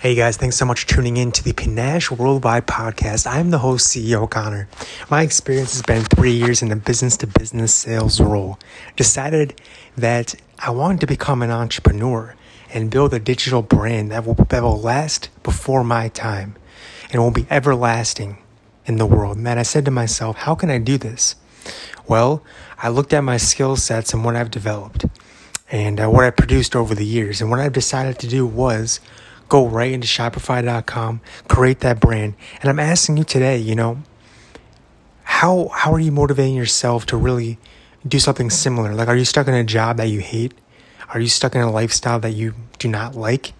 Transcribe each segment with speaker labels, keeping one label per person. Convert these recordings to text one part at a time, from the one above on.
Speaker 1: Hey guys, thanks so much for tuning in to the Panache Worldwide podcast. I'm the host, CEO Connor. My experience has been three years in the business to business sales role. Decided that I wanted to become an entrepreneur and build a digital brand that will, that will last before my time and will be everlasting in the world. Man, I said to myself, how can I do this? Well, I looked at my skill sets and what I've developed and uh, what I produced over the years. And what I've decided to do was go right into Shopify.com, create that brand. And I'm asking you today, you know, how how are you motivating yourself to really do something similar? Like, are you stuck in a job that you hate? Are you stuck in a lifestyle that you do not like?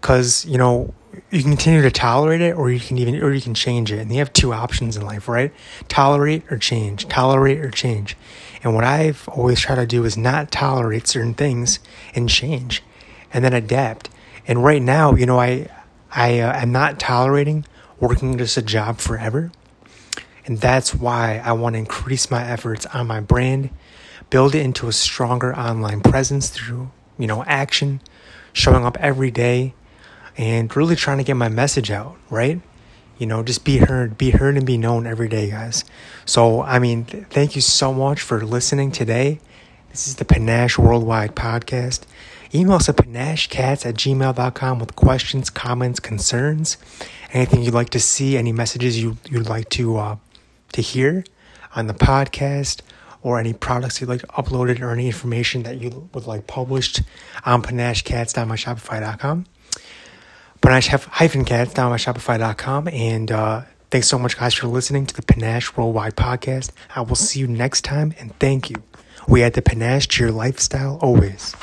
Speaker 1: Because you know you can continue to tolerate it, or you can even or you can change it. And you have two options in life, right? Tolerate or change. Tolerate or change. And what I've always tried to do is not tolerate certain things and change, and then adapt. And right now, you know, I I uh, am not tolerating working just a job forever. And that's why I want to increase my efforts on my brand, build it into a stronger online presence through, you know, action, showing up every day, and really trying to get my message out, right? You know, just be heard, be heard and be known every day, guys. So, I mean, th- thank you so much for listening today. This is the Panache Worldwide Podcast. Email us at panachecats at gmail.com with questions, comments, concerns, anything you'd like to see, any messages you, you'd like to, uh, to hear on the podcast, or any products you'd like uploaded, or any information that you would like published on panachecats.myshopify.com. Panache-cats.myshopify.com. And uh, thanks so much, guys, for listening to the Panache Worldwide podcast. I will see you next time, and thank you. We at the Panache cheer lifestyle always.